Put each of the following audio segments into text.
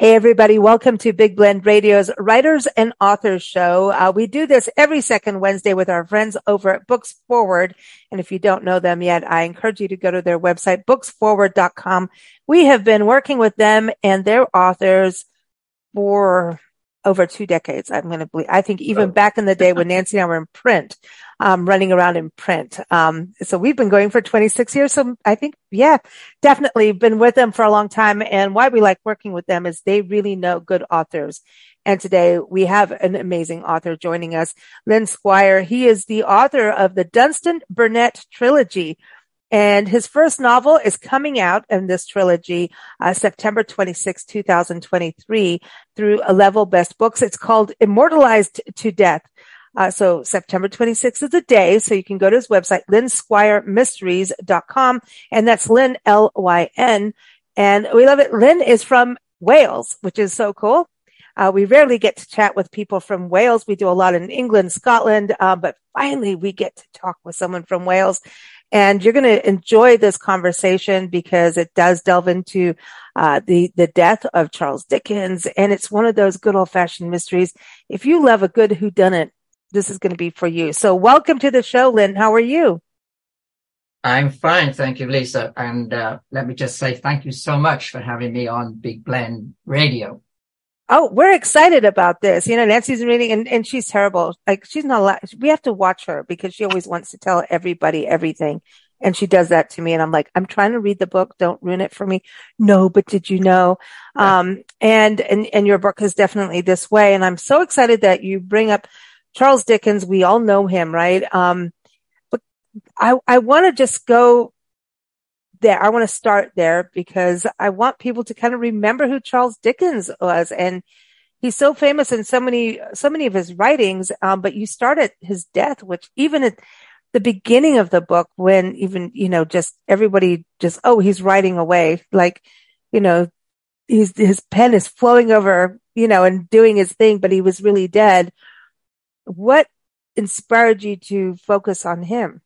Hey, everybody. Welcome to Big Blend Radio's Writers and Authors Show. Uh, we do this every second Wednesday with our friends over at Books Forward. And if you don't know them yet, I encourage you to go to their website, booksforward.com. We have been working with them and their authors for over two decades. I'm going to believe, I think even back in the day when Nancy and I were in print, um, running around in print. Um, so we've been going for 26 years. So I think, yeah, definitely been with them for a long time. And why we like working with them is they really know good authors. And today we have an amazing author joining us, Lyn Squire. He is the author of the Dunston Burnett trilogy. And his first novel is coming out in this trilogy, uh, September 26, 2023 through a level best books. It's called Immortalised to Death. Uh, so September 26th is the day. So you can go to his website, lynsquiremysteries.com. And that's Lyn, L-Y-N. And we love it. Lyn is from Wales, which is so cool. Uh, we rarely get to chat with people from Wales. We do a lot in England, Scotland, uh, but finally we get to talk with someone from Wales. And you're going to enjoy this conversation because it does delve into uh, the the death of Charles Dickens, and it's one of those good old fashioned mysteries. If you love a good whodunit, this is going to be for you. So, welcome to the show, Lyn. How are you? I'm fine, thank you, Lisa. And uh, let me just say thank you so much for having me on Big Blend Radio. Oh, we're excited about this. You know, Nancy's reading and, and she's terrible. Like she's not allowed. We have to watch her because she always wants to tell everybody everything. And she does that to me. And I'm like, I'm trying to read the book. Don't ruin it for me. No, but did you know? Um, and, and, and your book is definitely this way. And I'm so excited that you bring up Charles Dickens. We all know him, right? Um, but I, I want to just go there. I want to start there because I want people to kind of remember who Charles Dickens was. And he's so famous in so many, so many of his writings. Um, but you start at his death, which even at the beginning of the book, when even, you know, just everybody just, oh, he's writing away. Like, you know, he's, his pen is flowing over, you know, and doing his thing, but he was really dead. What inspired you to focus on him?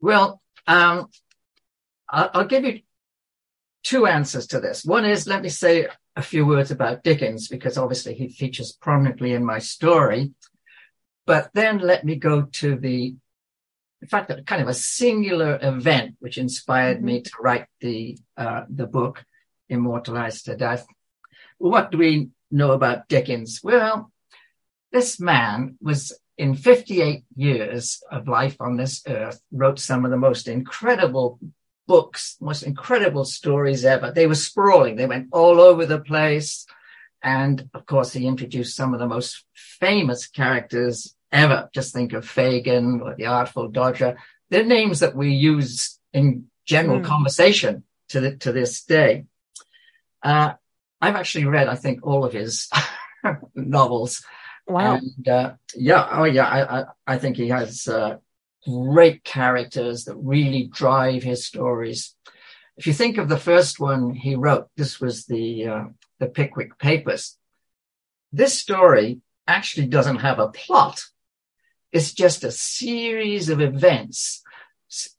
Well, um, I'll, I'll give you two answers to this. One is, let me say a few words about Dickens, because obviously he features prominently in my story. But then let me go to the, in fact, that kind of a singular event which inspired mm-hmm. me to write the, uh, the book, Immortalised to Death. what do we know about Dickens? Well, this man was in 58 years of life on this earth, wrote some of the most incredible books, most incredible stories ever. They were sprawling. They went all over the place. And of course, he introduced some of the most famous characters ever. Just think of Fagin or the Artful Dodger. They're names that we use in general mm. conversation to the, to this day. Uh, I've actually read, I think, all of his novels. Wow. And, uh, yeah, oh yeah, I, I, I think he has, uh, great characters that really drive his stories. If you think of the first one he wrote, this was the uh, the Pickwick Papers. This story actually doesn't have a plot. It's just a series of events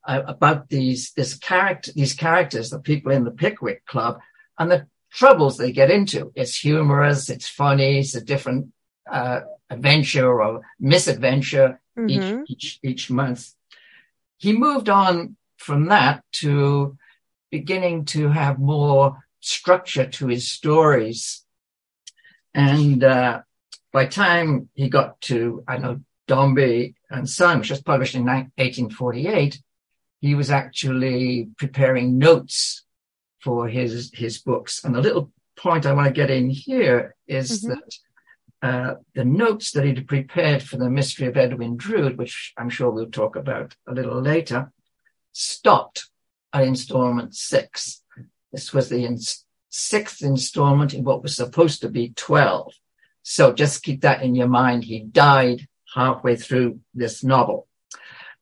about these this character these characters, the people in the Pickwick Club, and the troubles they get into. It's humorous, it's funny, it's a different uh, adventure or misadventure mm-hmm. each, each, each month. He moved on from that to beginning to have more structure to his stories. And, uh, by time he got to, I know, Dombey and Son, which was published in 1848, he was actually preparing notes for his, his books. And the little point I want to get in here is mm-hmm. that uh, the notes that he'd prepared for the mystery of Edwin Drood, which I'm sure we'll talk about a little later, stopped at installment six. This was the in- sixth installment in what was supposed to be 12. So just keep that in your mind. He died halfway through this novel.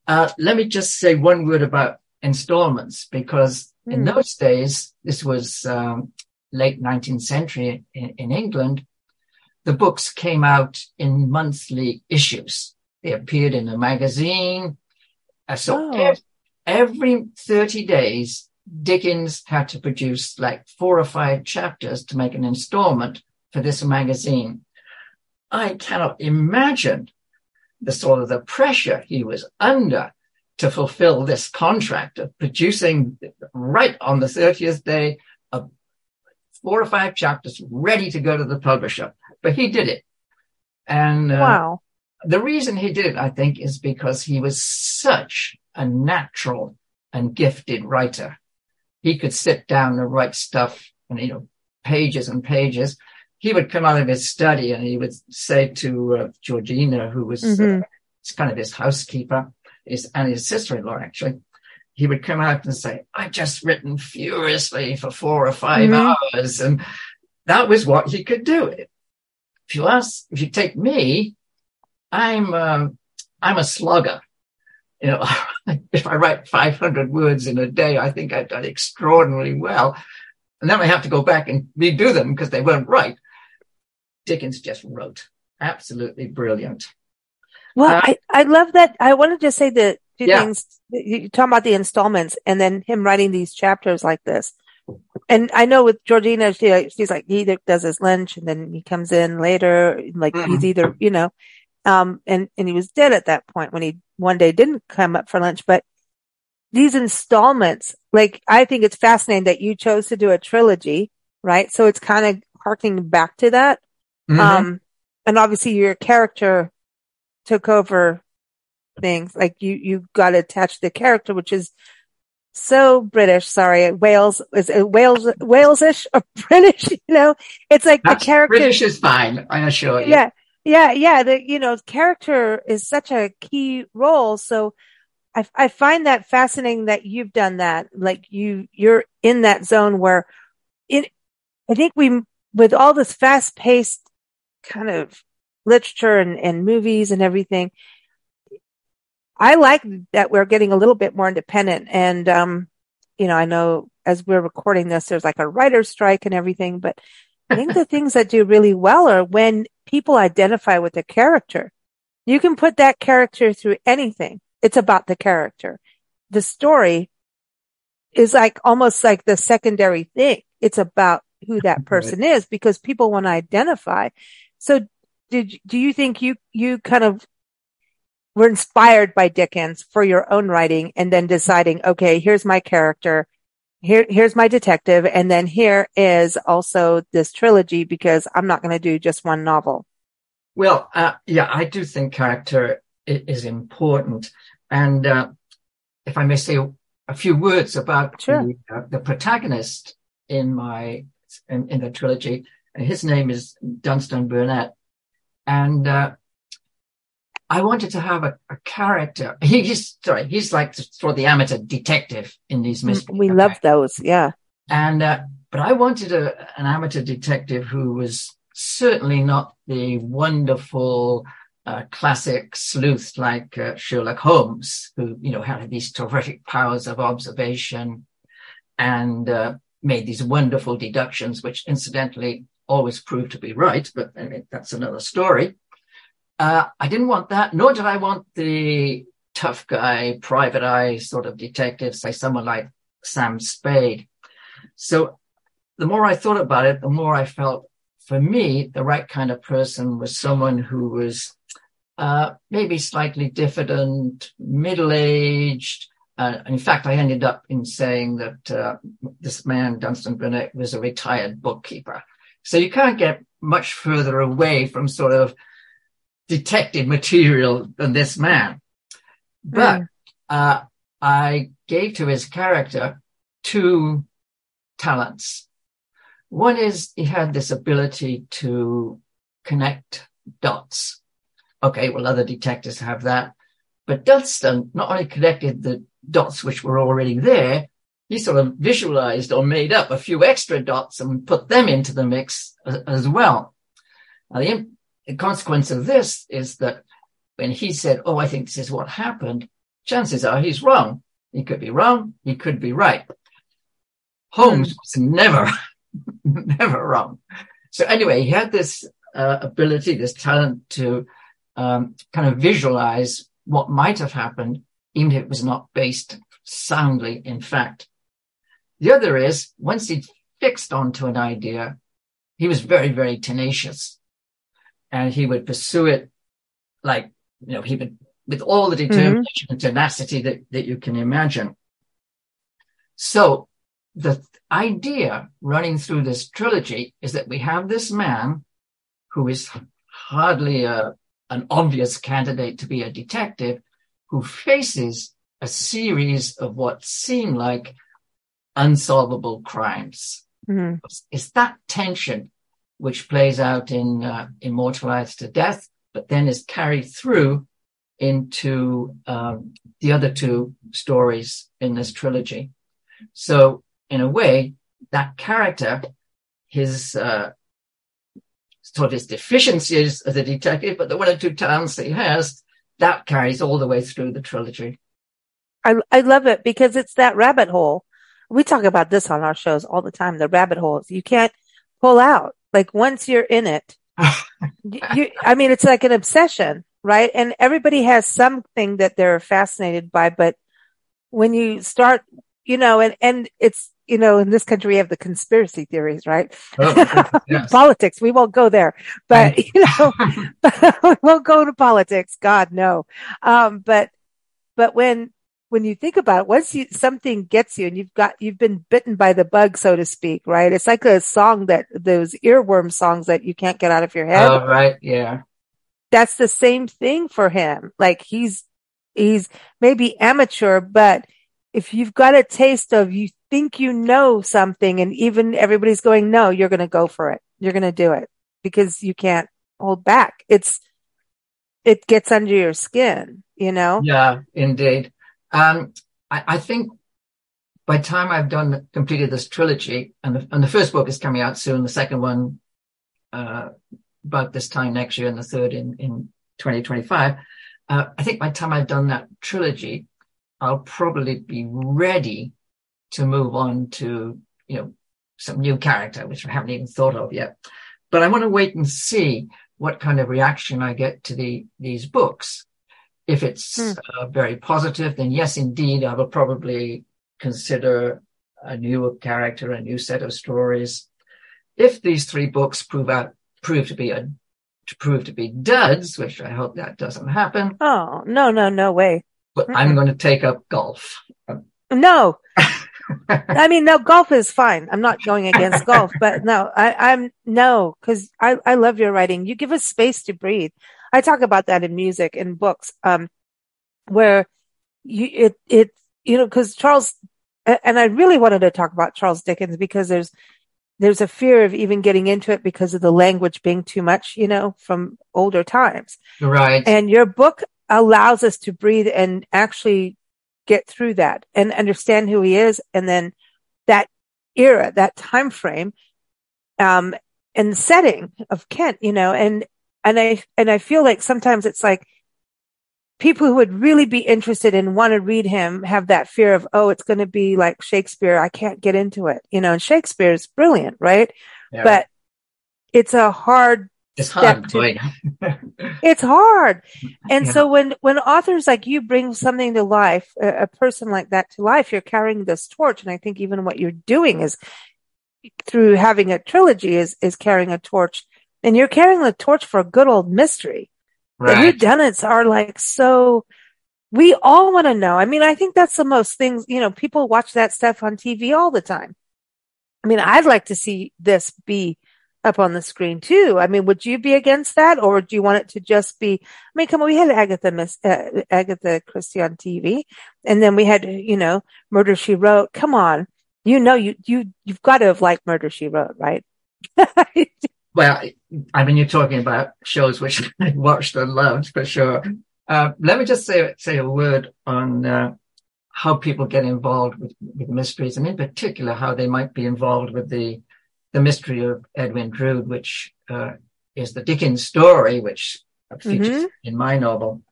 Uh, let me just say one word about installments because In Hmm. those days, this was um, late 19th century in, in England, the books came out in monthly issues. They appeared in a magazine. Uh, so Oh. ev- every 30 days, Dickens had to produce like four or five chapters to make an installment for this magazine. I cannot imagine the sort of the pressure he was under to fulfill this contract of producing right on the 30th day of four or five chapters ready to go to the publisher. But he did it. And uh, Wow. the reason he did it, I think, is because he was such a natural and gifted writer. He could sit down and write stuff and, you know, pages and pages. He would come out of his study and he would say to uh, Georgina, who was Mhm. uh, it's kind of his housekeeper, his, and his sister-in-law, actually. He would come out and say, I've just written furiously for four or 5 Mhm. hours. And that was what he could do. If you ask, if you take me, I'm, um, I'm a slugger. You know, if I write 500 words in a day, I think I've done extraordinarily well. And then I have to go back and redo them because they weren't right. Dickens just wrote. Absolutely brilliant. Well, Uh, I, I love that. I want to just say the two Yeah. things. You talk about the installments and then him writing these chapters like this. And I know with Georgina, she, she's like, he either does his lunch and then he comes in later, like Mhm. he's either, you know, um, and, and he was dead at that point when he one day didn't come up for lunch, but these installments, like, I think it's fascinating that you chose to do a trilogy, right? So it's kind of harking back to that. Mhm. Um, and obviously your character took over things like you, you got attached to the character, which is so British. Sorry. Wales is it Wales, Walesish or British, you know, it's like That's- the character. British is fine, I assure you. yeah. Yeah. Yeah. The, you know, character is such a key role. So I, I find that fascinating that you've done that. Like you, you're in that zone where it, I think we, with all this fast paced kind of literature and, and movies and everything, I like that we're getting a little bit more independent. And, um, you know, I know as we're recording this, there's like a writer's strike and everything, but I think the things that do really well are when people identify with the character. You can put that character through anything. It's about the character. The story is like almost like the secondary thing. It's about who that person is because people want to identify. So did, do you think you, you kind of were inspired by Dickens for your own writing and then deciding, okay, here's my character. Here, here's my detective. And then here is also this trilogy because I'm not going to do just one novel. Well, uh, yeah, I do think character is important. And uh, if I may say a few words about Sure. the, uh, the protagonist in my in, in the trilogy, his name is Dunston Burnett, and uh, I wanted to have a, a character. He, he's sorry, he's like sort of the amateur detective in these mysteries. Mm, We love those. Yeah. And, uh, but I wanted a, an amateur detective who was certainly not the wonderful, uh, classic sleuth like uh, Sherlock Holmes, who, you know, had these terrific powers of observation and, uh, made these wonderful deductions, which incidentally always proved to be right, but I mean, that's another story. Uh, I didn't want that, nor did I want the tough guy, private eye sort of detective, say someone like Sam Spade. So the more I thought about it, the more I felt for me, the right kind of person was someone who was uh, maybe slightly diffident, middle-aged. Uh, in fact, I ended up in saying that uh, this man, Dunston Burnett, was a retired bookkeeper. So you can't get much further away from sort of detective material than this man. But Mm. uh, I gave to his character two talents. One is he had this ability to connect dots. Okay, well, other detectives have that. But Dunston not only connected the dots which were already there, he sort of visualized or made up a few extra dots and put them into the mix as, as well. Now, the, the consequence of this is that when he said, Oh, I think this is what happened, chances are he's wrong. He could be wrong. He could be right. Holmes mm. was never, never wrong. So anyway, he had this uh, ability, this talent to um, kind of visualize what might have happened, even if it was not based soundly in fact. The other is once he'd fixed onto an idea, he was very, very tenacious and he would pursue it like, you know, he would with all the determination mm-hmm. and tenacity that, that you can imagine. So the idea running through this trilogy is that we have this man who is hardly a, an obvious candidate to be a detective who faces a series of what seem like unsolvable crimes. Mm-hmm. It's that tension which plays out in uh, Immortalised to Death, but then is carried through into um, the other two stories in this trilogy. So, in a way, that character, his uh, sort of his deficiencies as a detective, but the one or two talents he has, that carries all the way through the trilogy. I I love it because it's that rabbit hole. We talk about this on our shows all the time. The rabbit holes you can't pull out. Like once you're in it, you, I mean, it's like an obsession right? And everybody has something that they're fascinated by, but when you start, you know, and, and it's, you know, in this country, we have the conspiracy theories, right? Oh, yes. politics. We won't go there, but you know, we won't go to politics. God, no. Um, but, but when, when you think about it, once you, something gets you and you've got, you've been bitten by the bug, so to speak, right? It's like a song that those earworm songs that you can't get out of your head. Oh, right. Yeah that's the same thing for him. Like he's, he's maybe amateur, but if you've got a taste of you think you know something and even everybody's going, no, you're going to go for it. You're going to do it because you can't hold back. It's, it gets under your skin, you know? Yeah, indeed. Um, I, I think by time I've done completed this trilogy, and the, and the first book is coming out soon, the second one uh, about this time next year and the third in, in 2025. Uh, I think by the time I've done that trilogy, I'll probably be ready to move on to, you know, some new character, which I haven't even thought of yet. But I want to wait and see what kind of reaction I get to the, these books. If it's hmm. uh, very positive, then yes, indeed, I will probably consider a new character, a new set of stories. If these three books prove out prove to be a to prove to be duds, which I hope that doesn't happen. Oh no, no, no way! But Mm-mm. I'm going to take up golf. No, I mean no, golf is fine. I'm not going against golf, but no, I, I'm no because I I love your writing. You give us space to breathe. I talk about that in music and books, um, where you it it you know because Charles and I really wanted to talk about Charles Dickens because there's there's a fear of even getting into it because of the language being too much, you know, from older times. Right. And your book allows us to breathe and actually get through that and understand who he is. And then that era, that time frame, um, and setting of Kent, you know, and, and I, and I feel like sometimes it's like, people who would really be interested and want to read him have that fear of, oh, it's going to be like Shakespeare. I can't get into it. You know, and Shakespeare is brilliant, right? Yeah. But it's a hard it's hard to, it's hard and yeah. so when when authors like you bring something to life a, a, person like that to life you're carrying this torch and i think even what you're doing is through having a trilogy is is carrying a torch and you're carrying the torch for a good old mystery Right. The whodunits are like so. We all want to know. I mean, I think that's the most things. You know, people watch that stuff on TV all the time. I mean, I'd like to see this be up on the screen too. I mean, would you be against that, or do you want it to just be? I mean, come on, we had Agatha Miss uh, Agatha Christie on TV, and then we had you know Murder She Wrote. Come on, you know you you you've got to have liked Murder She Wrote, right? well, I mean, you're talking about shows which I watched and loved for sure. Uh, let me just say say a word on uh, how people get involved with, with mysteries, and in particular, how they might be involved with the the mystery of Edwin Drood, which uh, is the Dickens story, which features mm-hmm. in my novel.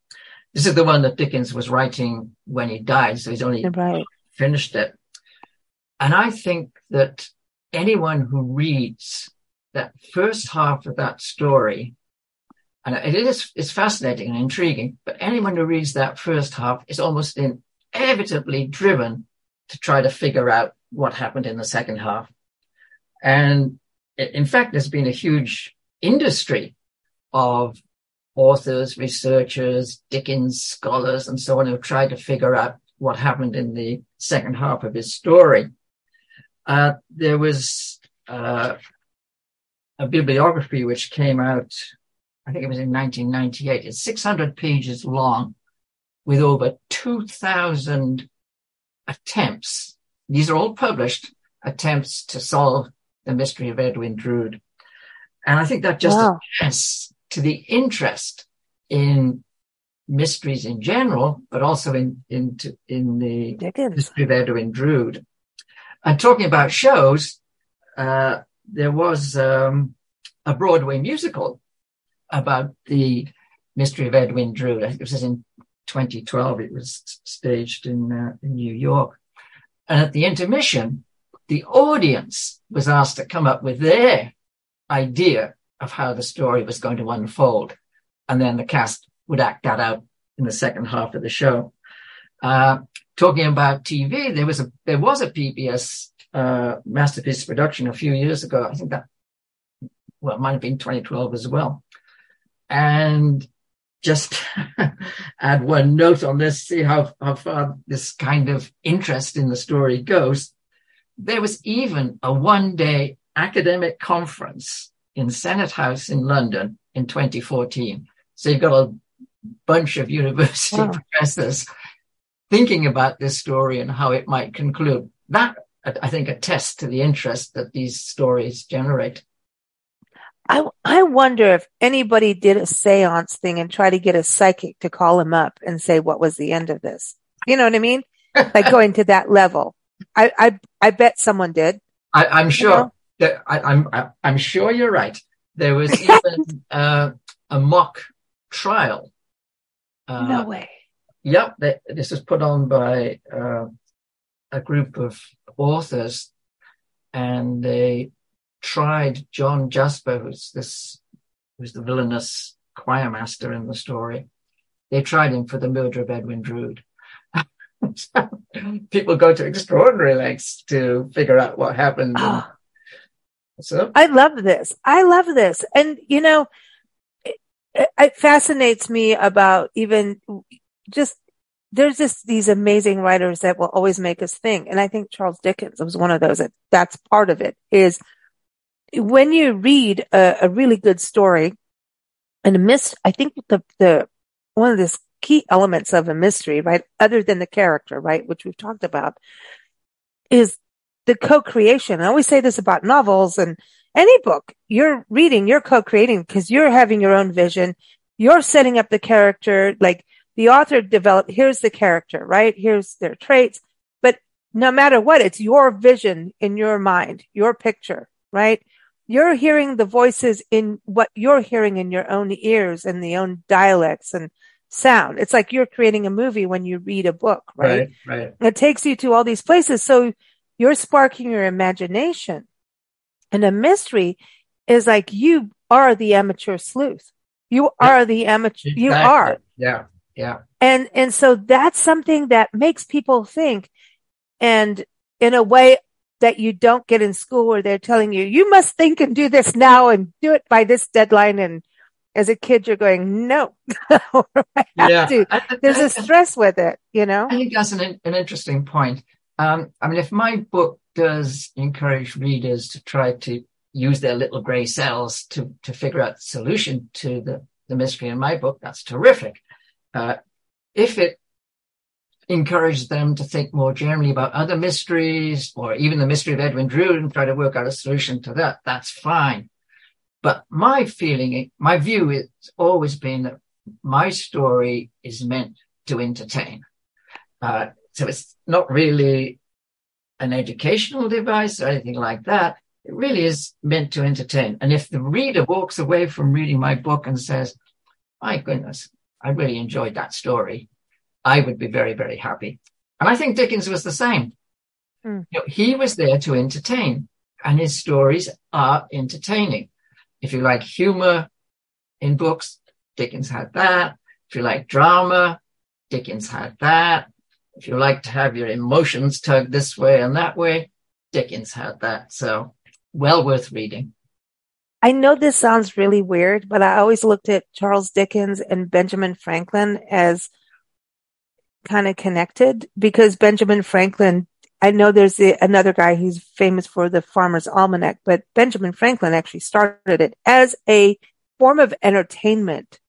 This is the one that Dickens was writing when he died, so he's only right. finished it. And I think that anyone who reads that first half of that story, and it is it's fascinating and intriguing, but anyone who reads that first half is almost inevitably driven to try to figure out what happened in the second half. And in fact, there's been a huge industry of authors, researchers, Dickens scholars, and so on who tried to figure out what happened in the second half of his story. Uh, there was uh, a bibliography which came out, I think it was in 1998. It's 600 pages long with over 2,000 attempts. These are all published attempts to solve the mystery of Edwin Drood. And I think that just wow. attests to the interest in mysteries in general, but also in in, in the mystery of Edwin Drood. And talking about shows, uh, there was um, a Broadway musical about the mystery of Edwin Drood. I think it was in 2012. It was staged in uh, in New York. And at the intermission, the audience was asked to come up with their idea of how the story was going to unfold. And then the cast would act that out in the second half of the show. Uh, talking about TV, there was a there was a PBS uh, masterpiece production a few years ago. I think that well, it might have been 2012 as well. And just add one note on this, see how, how far this kind of interest in the story goes. There was even a one day academic conference in Senate House in London in 2014. So you've got a bunch of university wow. professors thinking about this story and how it might conclude. That, I think, attests to the interest that these stories generate. I, I wonder if anybody did a seance thing and try to get a psychic to call him up and say, what was the end of this? You know what I mean? like going to that level. I, I, I bet someone did. I, am sure you know? that I, am I'm, I'm sure you're right. There was even uh, a mock trial. Uh, no way. Yep. They, this was put on by uh, a group of authors and they tried John Jasper, who's this, who's the villainous choir master in the story. They tried him for the murder of Edwin Drood. People go to extraordinary lengths to figure out what happened. Oh. So I love this. I love this. And you know, it, it fascinates me about even just there's just these amazing writers that will always make us think. And I think Charles Dickens was one of those that that's part of it is when you read a, a really good story and a mystery, I think the, the, one of the key elements of a mystery, right? Other than the character, right? Which we've talked about is the co-creation. I always say this about novels and any book you're reading, you're co-creating because you're having your own vision. You're setting up the character, like the author developed, here's the character, right? Here's their traits. But no matter what, it's your vision in your mind, your picture, right? you're hearing the voices in what you're hearing in your own ears and the own dialects and sound. It's like you're creating a movie when you read a book, right? Right. right. It takes you to all these places. So you're sparking your imagination. And a mystery is like you are the amateur sleuth. You are the amateur. Exactly. You are. Yeah. Yeah. And, and so that's something that makes people think. And in a way, that you don't get in school where they're telling you, you must think and do this now and do it by this deadline. And as a kid, you're going, no, yeah. I, There's a stress with it, you know? I think that's an, an interesting point. Um, I mean, if my book does encourage readers to try to use their little gray cells to, to figure out the solution to the, the mystery in my book, that's terrific. Uh, if it encourage them to think more generally about other mysteries or even the mystery of Edwin Drood and try to work out a solution to that. That's fine. But my feeling, my view has always been that my story is meant to entertain. Uh, so it's not really an educational device or anything like that. It really is meant to entertain. And if the reader walks away from reading my book and says, my goodness, I really enjoyed that story, I would be very, very happy. And I think Dickens was the same. Mm. You know, he was there to entertain, and his stories are entertaining. If you like humor in books, Dickens had that. If you like drama, Dickens had that. If you like to have your emotions tugged this way and that way, Dickens had that. So well worth reading. I know this sounds really weird, but I always looked at Charles Dickens and Benjamin Franklin as kind of connected because Benjamin Franklin, I know there's the, another guy who's famous for the Farmer's Almanac, but Benjamin Franklin actually started it as a form of entertainment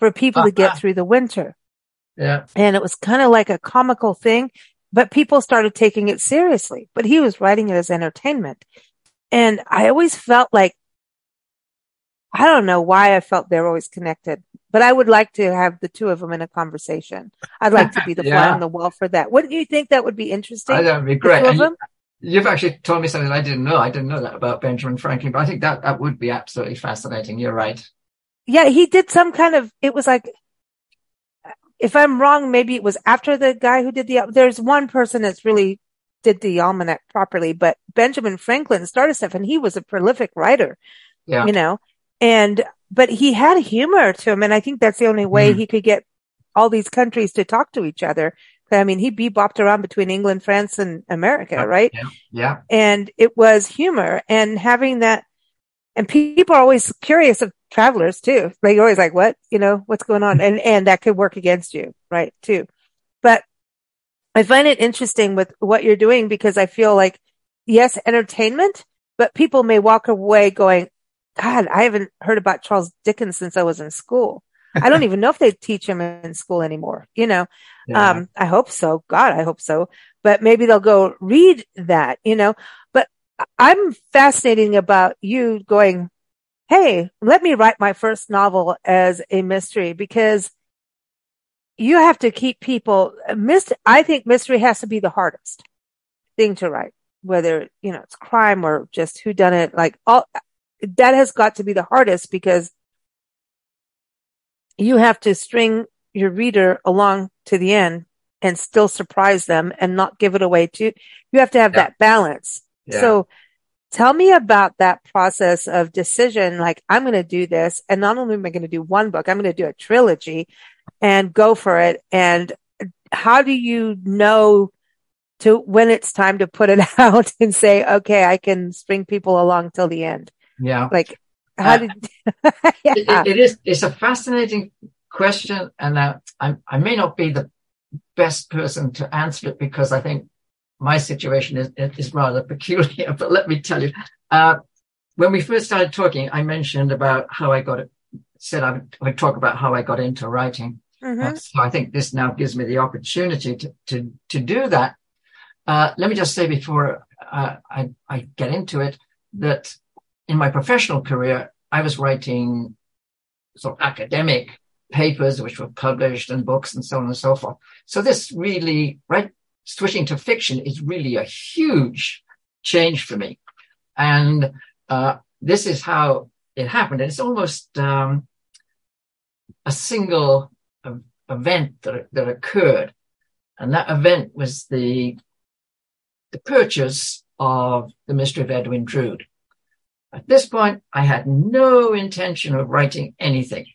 for people uh-huh. to get uh-huh. through the winter. Yeah. And it was kind of like a comical thing, but people started taking it seriously, but he was writing it as entertainment. And I always felt like, I don't know why I felt they're always connected, but I would like to have the two of them in a conversation. I'd like to be the yeah. fly on the wall for that. Wouldn't you think that would be interesting? that would be great. You, you've actually told me something I didn't know. I didn't know that about Benjamin Franklin, but I think that, that would be absolutely fascinating. You're right. Yeah, he did some kind of, it was like, if I'm wrong, maybe it was after the guy who did the, there's one person that's really did the almanac properly, but Benjamin Franklin started stuff and he was a prolific writer, yeah. you know, and, but he had humor to him. And I think that's the only way mm. he could get all these countries to talk to each other. I mean, he bebopped around between England, France, and America, right? Yeah. yeah. And it was humor and having that, and people are always curious of travelers too. Like you're always like, what, you know, what's going on? And, and that could work against you, right? Too. But I find it interesting with what you're doing because I feel like, yes, entertainment, but people may walk away going, God, I haven't heard about Charles Dickens since I was in school. I don't even know if they teach him in school anymore. You know, yeah. um, I hope so. God, I hope so. But maybe they'll go read that, you know, but I'm fascinating about you going, Hey, let me write my first novel as a mystery because you have to keep people mist. I think mystery has to be the hardest thing to write, whether, you know, it's crime or just who done it. Like all that has got to be the hardest because you have to string your reader along to the end and still surprise them and not give it away too. You have to have yeah. that balance. Yeah. So tell me about that process of decision. Like I'm going to do this and not only am I going to do one book, I'm going to do a trilogy and go for it. And how do you know to when it's time to put it out and say, okay, I can string people along till the end? Yeah. Like how uh, did, yeah. it, it is, it's a fascinating question. And uh, I, I may not be the best person to answer it because I think my situation is, is rather peculiar, but let me tell you, uh, when we first started talking, I mentioned about how I got it, said I would, I would talk about how I got into writing. Mm-hmm. Uh, so I think this now gives me the opportunity to, to, to do that. Uh, let me just say before uh, I, I get into it that in my professional career, I was writing sort of academic papers which were published and books and so on and so forth. So this really, right, switching to fiction is really a huge change for me. And uh, this is how it happened. And it's almost um, a single event that, that occurred. And that event was the, the purchase of The Mystery of Edwin Drood. At this point, I had no intention of writing anything.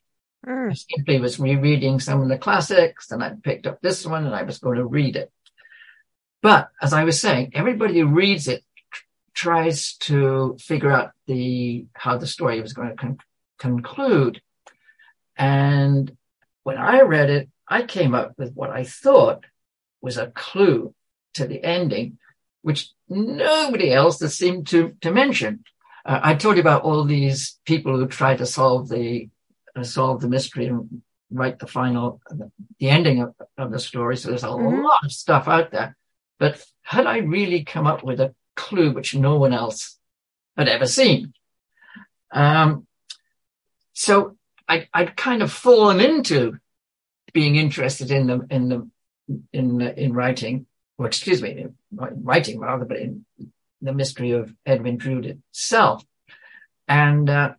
Mm. I simply was rereading some of the classics and I picked up this one and I was going to read it. But as I was saying, everybody who reads it tries to figure out the, how the story was going to con- conclude. And when I read it, I came up with what I thought was a clue to the ending, which nobody else has seemed to, to mention. Uh, I told you about all these people who try to solve the uh, solve the mystery and write the final, the ending of, of the story. So there's a mm-hmm. lot of stuff out there. But had I really come up with a clue which no one else had ever seen? Um, so I, I'd kind of fallen into being interested in the, in the, in, in writing, or excuse me, in writing rather, but in the mystery of Edwin Drood itself. And, uh,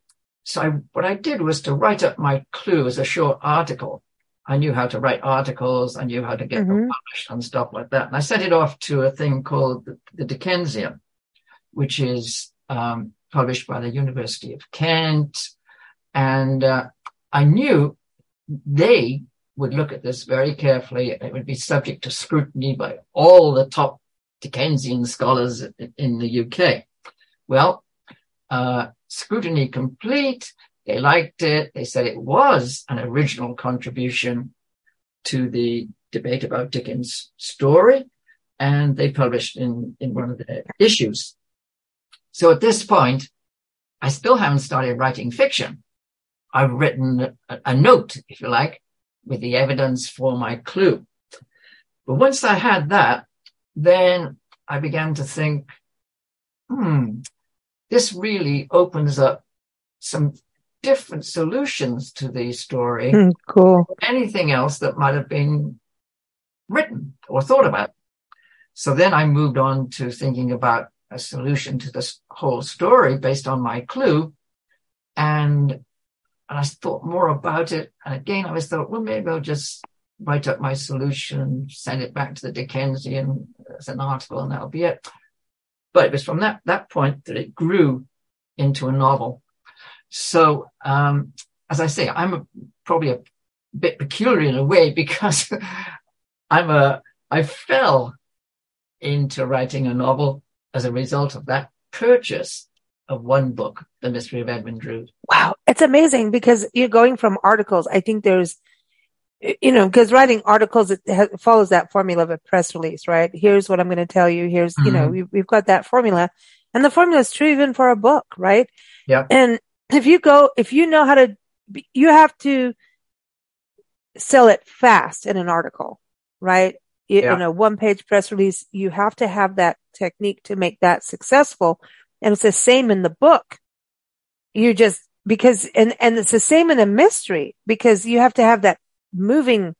so I, what I did was to write up my clue as a short article I knew how to write articles. I knew how to get mm-hmm. them published and stuff like that. And I sent it off to a thing called the, the Dickensian, which is um, published by the University of Kent. And uh, I knew they would look at this very carefully. It would be subject to scrutiny by all the top Dickensian scholars in the UK. Well, uh, scrutiny complete. They liked it. They said it was an original contribution to the debate about Dickens' story, and they published in, in one of the issues. So at this point, I still haven't started writing fiction. I've written a, a note, if you like, with the evidence for my clue. But once I had that, then I began to think, hmm, this really opens up some different solutions to the story. Mm, cool. Anything else that might have been written or thought about. So then I moved on to thinking about a solution to this whole story based on my clue. And, and I thought more about it. And again, I was thought, well, maybe I'll just write up my solution, send it back to the Dickensian as an article, and that'll be it. But it was from that, that point that it grew into a novel. So, um, as I say, I'm a, probably a bit peculiar in a way because I'm a, I fell into writing a novel as a result of that purchase of one book, The Mystery of Edwin Drood. Wow. It's amazing because you're going from articles. I think there's, you know, because writing articles, it, has, follows that formula of a press release, right? Here's what I'm going to tell you. Here's, mm-hmm. you know, mm-hmm. we've, we've got that formula and the formula is true even for a book, right? Yeah. And if you go, if you know how to, you have to sell it fast in an article, right? Yeah. In a one page press release, you have to have that technique to make that successful. And it's the same in the book. You just, because, and, and it's the same in a mystery because you have to have that moving,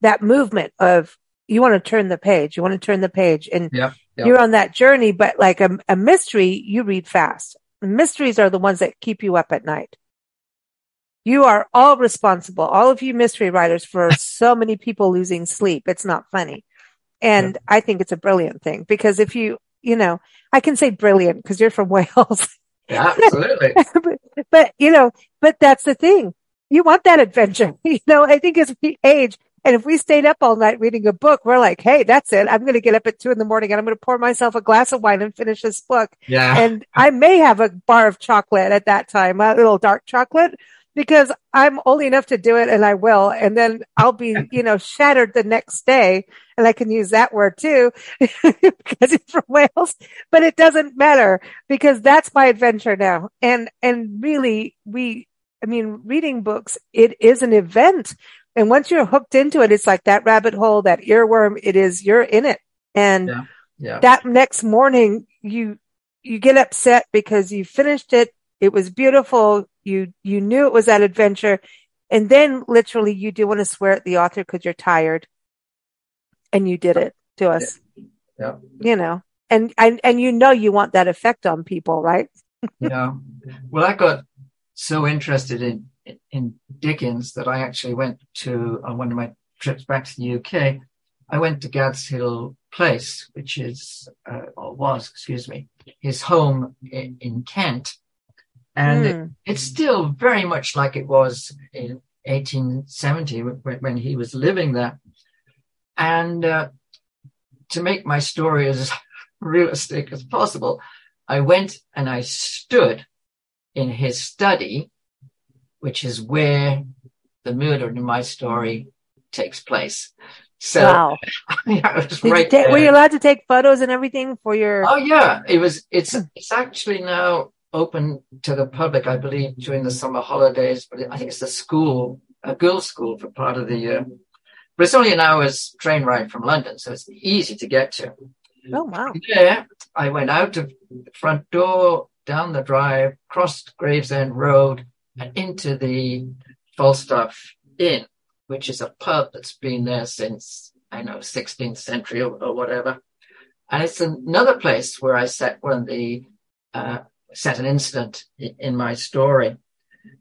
that movement of you want to turn the page, you want to turn the page and yeah, yeah. you're on that journey. But like a, a mystery, you read fast mysteries are the ones that keep you up at night. You are all responsible, all of you mystery writers, for so many people losing sleep. It's not funny. And yeah. I think it's a brilliant thing because if you, you know, I can say brilliant because you're from Wales. Yeah, absolutely. but, but, you know, but that's the thing. You want that adventure. You know, I think as we age, and if we stayed up all night reading a book, we're like, Hey, that's it. I'm going to get up at two in the morning and I'm going to pour myself a glass of wine and finish this book. Yeah. And I may have a bar of chocolate at that time, a little dark chocolate because I'm old enough to do it and I will. And then I'll be, you know, shattered the next day. And I can use that word too because it's from Wales, but it doesn't matter because that's my adventure now. And, and really we, I mean, reading books, it is an event and once you're hooked into it, it's like that rabbit hole, that earworm. It is, you're in it. And yeah, yeah. that next morning, you, you get upset because you finished it. It was beautiful. You, you knew it was that adventure. And then literally you do want to swear at the author because you're tired and you did it to us. Yeah. You know, and, and, and you know, you want that effect on people, right? yeah. Well, I got so interested in in Dickens that I actually went to on one of my trips back to the UK. I went to Gad's Hill Place, which is, uh, or was, excuse me, his home in, in Kent. And mm. it, it's still very much like it was in 1870 when, when he was living there. And uh, to make my story as realistic as possible, I went and I stood in his study which is where the murder in my story takes place. So, wow. yeah, right were you allowed to take photos and everything for your? Oh yeah, it was. It's hmm. it's actually now open to the public, I believe, during the summer holidays. But I think it's a school, a girls' school for part of the year. But it's only an hour's train ride from London, so it's easy to get to. Oh wow! Yeah, I went out of the front door, down the drive, crossed Gravesend Road, and into the Falstaff Inn, which is a pub that's been there since, I know, 16th century or, or whatever. And it's another place where I set one of the, uh, set an incident in, my story.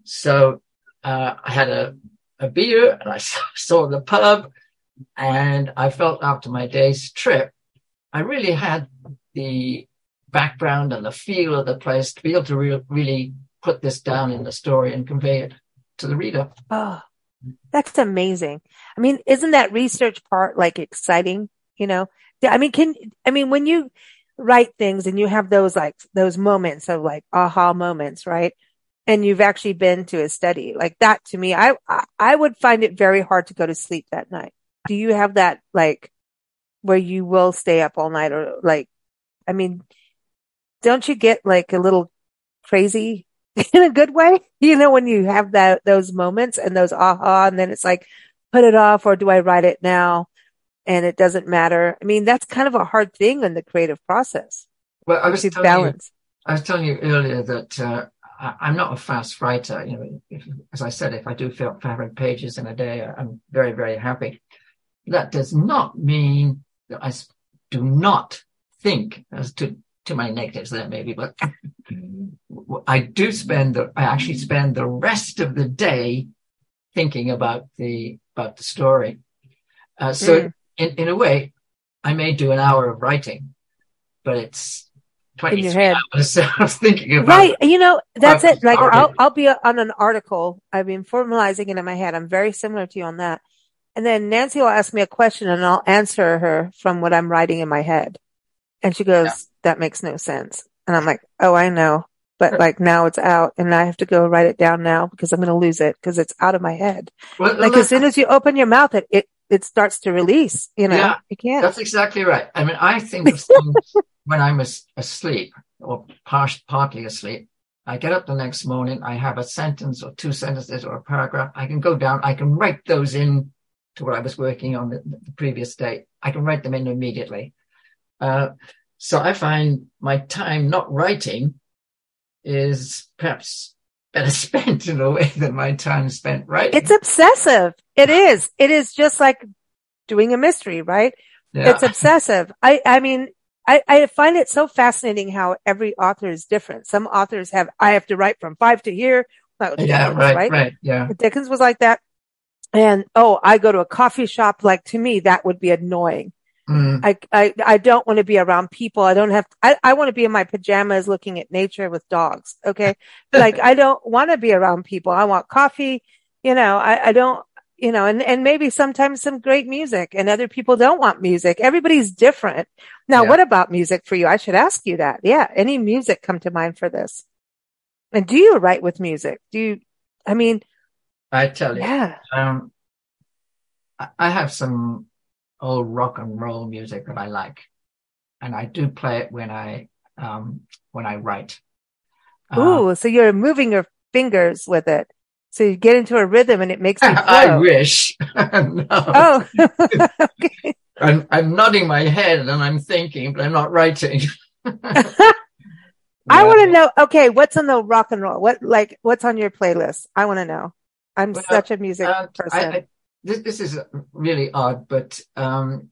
So, uh, I had a, a beer and I saw the pub and I felt after my day's trip, I really had the background and the feel of the place to be able to re- really put this down in the story and convey it to the reader. Oh, that's amazing. I mean, isn't that research part like exciting? You know, I mean, can, I mean, when you write things and you have those like, those moments of like aha moments, right? And you've actually been to a study like that to me, I, I would find it very hard to go to sleep that night. Do you have that like where you will stay up all night or like, I mean, don't you get like a little crazy in a good way? You know, when you have that, those moments and those aha, and then it's like, put it off or do I write it now? And it doesn't matter. I mean, that's kind of a hard thing in the creative process. Well, I was telling balance. You, I was telling you earlier that, uh, I, am not a fast writer. You know, if, as I said, if I do 500 pages in a day, I'm very, very happy. That does not mean that I do not think as to to my negatives there maybe, but I do spend the, I actually spend the rest of the day thinking about the, about the story. Uh, so mm. in, in a way, I may do an hour of writing, but it's 20 hours of thinking about. Right. You know, that's it. Like I'll, I'll be on an article. I've been formalizing it in my head. I'm very similar to you on that. And then Nancy will ask me a question and I'll answer her from what I'm writing in my head. And she goes. That makes no sense. And I'm like, oh, I know. But like now it's out and I have to go write it down now because I'm going to lose it because it's out of my head. Well, like as soon as you open your mouth, it, it, it starts to release, you know, yeah, you can't. That's exactly right. I mean, I think when I'm asleep or part, partly asleep. I get up the next morning. I have a sentence or two sentences or a paragraph. I can go down. I can write those in to what I was working on the, the previous day. I can write them in immediately. Uh, so I find my time not writing is perhaps better spent in a way than my time spent writing. It's obsessive. It is. It is just like doing a mystery, right? Yeah. It's obsessive. I, I mean, I, I find it so fascinating how every author is different. Some authors have, I have to write from five to here. yeah, Dickens, right, right, right. Yeah. Dickens was like that. And oh, I go to a coffee shop. Like to me, that would be annoying. Mm. I, I, I don't want to be around people. I don't have, I, I want to be in my pajamas looking at nature with dogs. Okay. like I don't want to be around people. I want coffee. You know, I, I don't, you know, and, and maybe sometimes some great music and other people don't want music. Everybody's different. Now, yeah. what about music for you? I should ask you that. Yeah. Any music come to mind for this? And do you write with music? Do you, I mean, I tell you, yeah. Um, I have some old rock and roll music that I like, and I do play it when I um, when I write. Ooh, uh, so you're moving your fingers with it. So you get into a rhythm and it makes you flow. I wish. no. Oh, okay. I'm, I'm nodding my head and I'm thinking, but I'm not writing. I want to know. Okay, what's on the rock and roll? What like what's on your playlist? I want to know. I'm well, such a music uh, person. I, I, this, this is really odd, but um,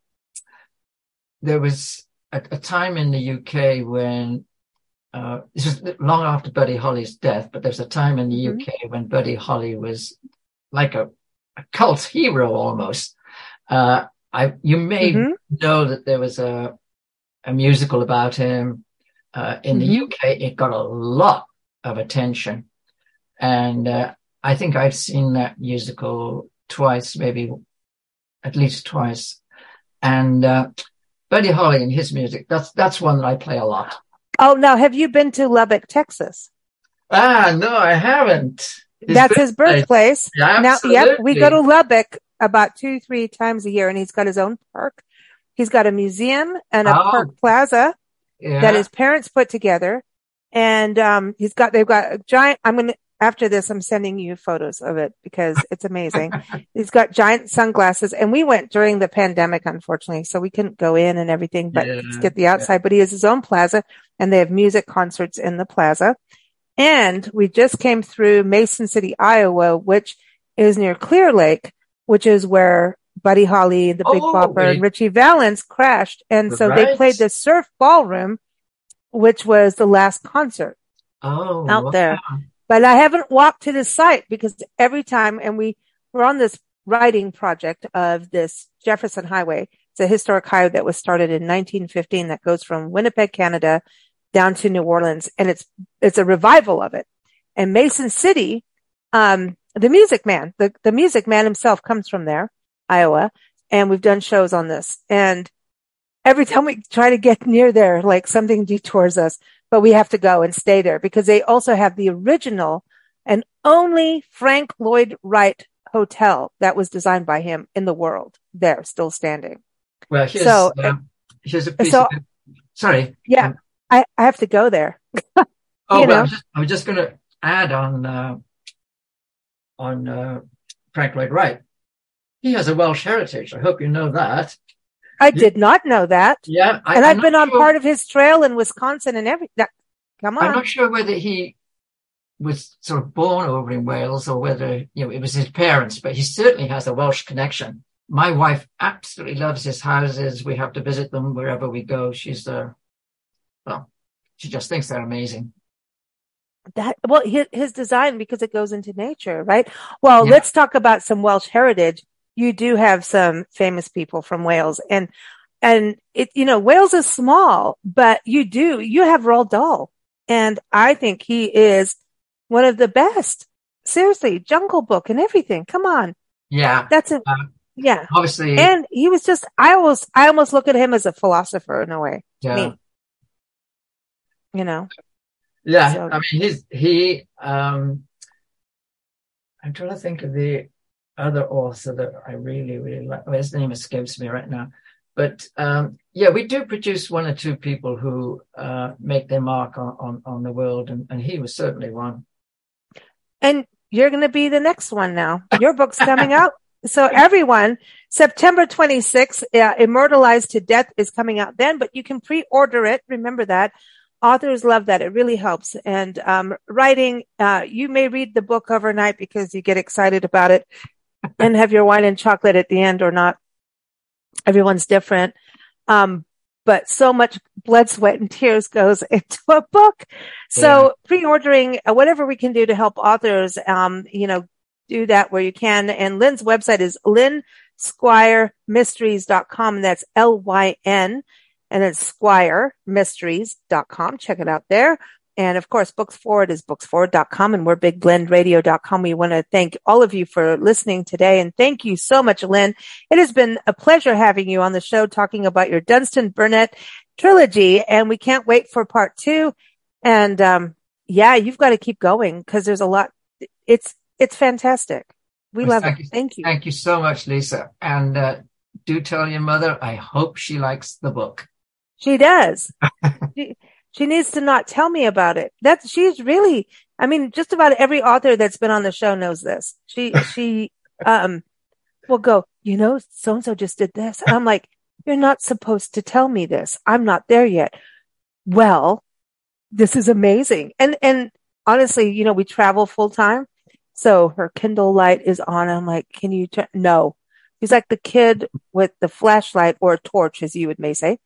there was a, a, time in the UK when uh, this was long after Buddy Holly's death, but there's a time in the mm-hmm. UK when Buddy Holly was like a, a cult hero almost. Uh, I you may mm-hmm. know that there was a a musical about him uh, in mm-hmm. the UK. It got a lot of attention, and uh, I think I've seen that musical twice, maybe at least twice. And uh, Buddy Holly and his music, that's that's one that I play a lot. Oh, now have you been to Lubbock, Texas? Ah, no, I haven't. His that's birthplace. his birthplace. Yeah, now, yep, we go to Lubbock about two, three times a year, and he's got his own park. He's got a museum and a oh, park plaza yeah. that his parents put together. And um, he's got they've got a giant. I'm gonna after this, I'm sending you photos of it because it's amazing. He's got giant sunglasses and we went during the pandemic, unfortunately, so we couldn't go in and everything, but yeah, get the outside, yeah. but he has his own plaza and they have music concerts in the plaza. And we just came through Mason City, Iowa, which is near Clear Lake, which is where Buddy Holly, the Big oh, Bopper and Ritchie Valens crashed. And so right. they played the surf ballroom, which was the last concert oh, out wow. there but I haven't walked to this site because every time, and we we're on this writing project of this Jefferson Highway. It's a historic highway that was started in 1915 that goes from Winnipeg, Canada down to New Orleans. And it's, it's a revival of it. And Mason City, um, the music man, the, the music man himself comes from there, Iowa. And we've done shows on this. And every time we try to get near there, like something detours us, but we have to go and stay there because they also have the original and only Frank Lloyd Wright hotel that was designed by him in the world there still standing. Well, here's, so, um, here's a piece so, of, sorry. Yeah, um, I, I have to go there. oh, but I'm just, just going to add on, uh, on, uh, Frank Lloyd Wright. He has a Welsh heritage. I hope you know that. I did not know that. Yeah. I, and I've been on part of his trail in Wisconsin and everything. Come on. I'm not sure whether he was sort of born over in Wales or whether, you know, it was his parents, but he certainly has a Welsh connection. My wife absolutely loves his houses. We have to visit them wherever we go. She's, uh, well, she just thinks they're amazing. That, well, his, his design, because it goes into nature, right? Well, yeah. let's talk about some Welsh heritage. You do have some famous people from Wales and, and it, you know, Wales is small, but you do, you have Roald Dahl. And I think he is one of the best. Seriously, Jungle Book and everything. Come on. Yeah. That's it. Uh, yeah. Obviously. And he was just, I almost, I almost look at him as a philosopher in a way. Yeah. Me. You know? Yeah. So. I mean, he's, he, um, I'm trying to think of the other author that I really, really like. Well, his name escapes me right now. But um, yeah, we do produce one or two people who uh, make their mark on, on, on the world, and, and he was certainly one. And you're going to be the next one now. Your book's coming out. So everyone, September 26th, uh, Immortalised to Death is coming out then, but you can pre-order it. Remember that. Authors love that. It really helps. And um, writing, uh, you may read the book overnight because you get excited about it and have your wine and chocolate at the end or not. Everyone's different. Um, but so much blood, sweat, and tears goes into a book. So yeah. pre-ordering uh, whatever we can do to help authors, um, you know, do that where you can. And Lyn's website is lynsquiremysteries.com. And that's L-Y-N and it's squiremysteries.com. Check it out there. And of course, Books Forward is booksforward.com and we're bigblendradio.com. We want to thank all of you for listening today. And thank you so much, Lyn. It has been a pleasure having you on the show talking about your Dunston Burnett trilogy. And we can't wait for part two. And, um, yeah, you've got to keep going because there's a lot. It's, it's fantastic. We well, love thank it. You, thank you. Thank you so much, Lisa. And, uh, do tell your mother, I hope she likes the book. She does. she, she needs to not tell me about it. That's, she's really, I mean, just about every author that's been on the show knows this. She, she, um, will go, you know, so and so just did this. And I'm like, you're not supposed to tell me this. I'm not there yet. Well, this is amazing. And, and honestly, you know, we travel full time. So her Kindle light is on. I'm like, can you, turn? no. He's like the kid with the flashlight or a torch, as you would may say,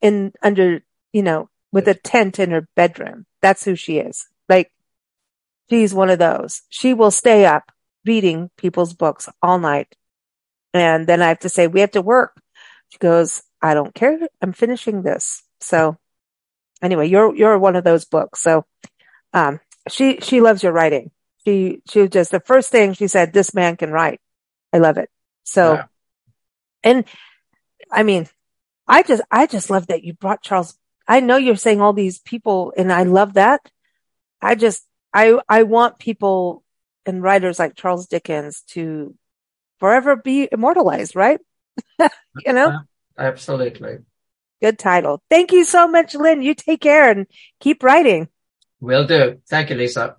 in under, you know, with a tent in her bedroom. That's who she is. Like, she's one of those. She will stay up reading people's books all night. And then I have to say, we have to work. She goes, I don't care. I'm finishing this. So anyway, you're, you're one of those books. So, um, she, she loves your writing. She, she just, the first thing she said, this man can write. I love it. So, and I mean, I just, I just love that you brought Charles I know you're saying all these people and I love that. I just, I, I want people and writers like Charles Dickens to forever be immortalized, right? you know? Absolutely. Good title. Thank you so much, Lyn. You take care and keep writing. Will do. Thank you, Lisa.